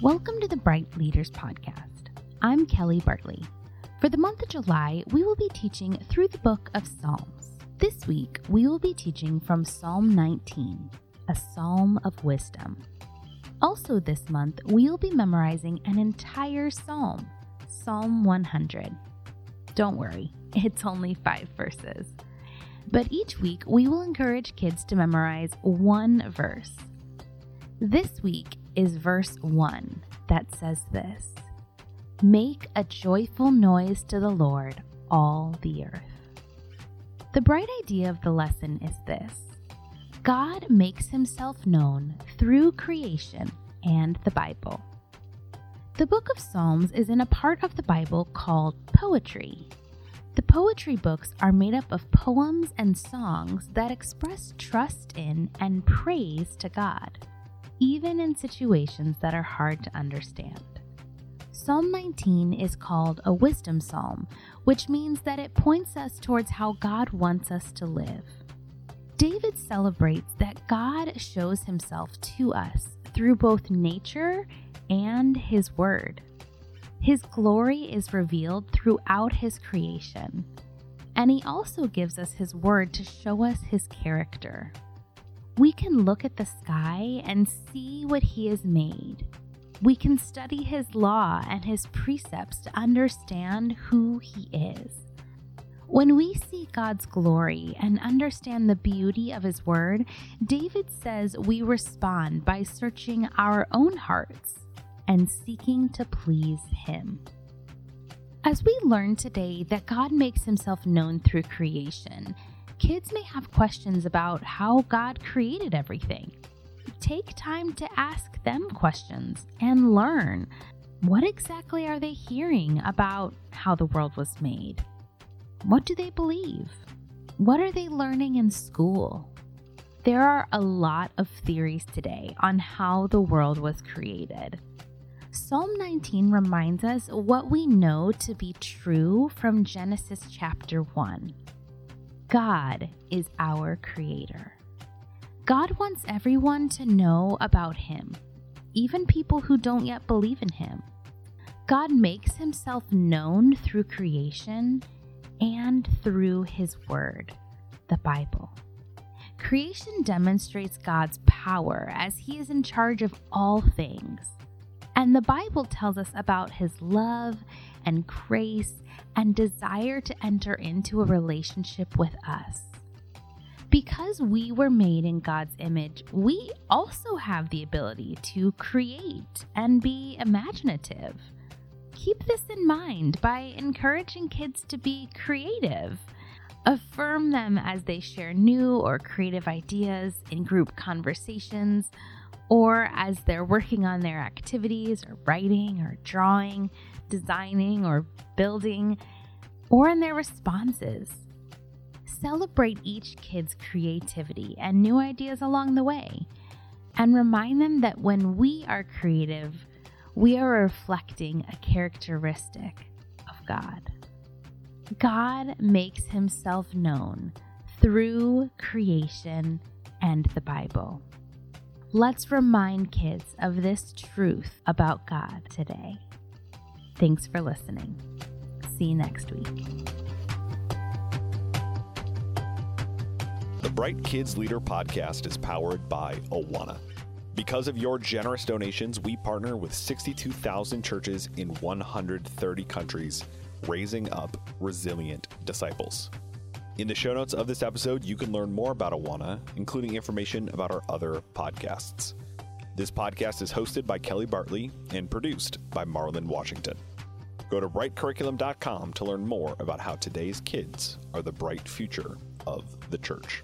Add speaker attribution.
Speaker 1: Welcome to the Brite Leaders Podcast. I'm Kelly Bartley. For the month of July, we will be teaching through the book of Psalms. This week, we will be teaching from Psalm 19, a psalm of wisdom. Also, this month, we'll be memorizing an entire psalm, Psalm 100. Don't worry, it's only five verses. But each week, we will encourage kids to memorize one verse. This week is verse 1 that says this Make a joyful noise to the Lord, all the earth. The bright idea of the lesson is this God makes himself known through creation and the Bible. The book of Psalms is in a part of the Bible called poetry. The poetry books are made up of poems and songs that express trust in and praise to God even in situations that are hard to understand. Psalm 19 is called a wisdom psalm, which means that it points us towards how God wants us to live. David celebrates that God shows himself to us through both nature and his word. His glory is revealed throughout his creation, and he also gives us his word to show us his character we can look at the sky and see what He has made. We can study His law and His precepts to understand who He is. When we see God's glory and understand the beauty of His Word, David says we respond by searching our own hearts and seeking to please Him. As we learn today that God makes Himself known through creation, kids may have questions about how God created everything. Take time to ask them questions and learn what exactly are they hearing about how the world was made? What do they believe? What are they learning in school? There are a lot of theories today on how the world was created. Psalm 19 reminds us what we know to be true from Genesis chapter 1. God is our creator. God wants everyone to know about Him, even people who don't yet believe in Him. God makes Himself known through creation and through His Word, the Bible. Creation demonstrates God's power as He is in charge of all things. And the Bible tells us about His love and grace and desire to enter into a relationship with us. Because we were made in God's image, we also have the ability to create and be imaginative. Keep this in mind by encouraging kids to be creative. Affirm them as they share new or creative ideas in group conversations or as they're working on their activities or writing or drawing designing or building, or in their responses. Celebrate each kid's creativity and new ideas along the way, and remind them that when we are creative, we are reflecting a characteristic of God. God makes himself known through creation and the Bible. Let's remind kids of this truth about God today. Thanks for listening. See you next week.
Speaker 2: The Brite Kids Leader podcast is powered by Awana. Because of your generous donations, we partner with 62,000 churches in 130 countries, raising up resilient disciples. In the show notes of this episode, you can learn more about Awana, including information about our other podcasts. This podcast is hosted by Kelly Bartley and produced by Marlon Washington. Go to britecurriculum.com to learn more about how today's kids are the bright future of the church.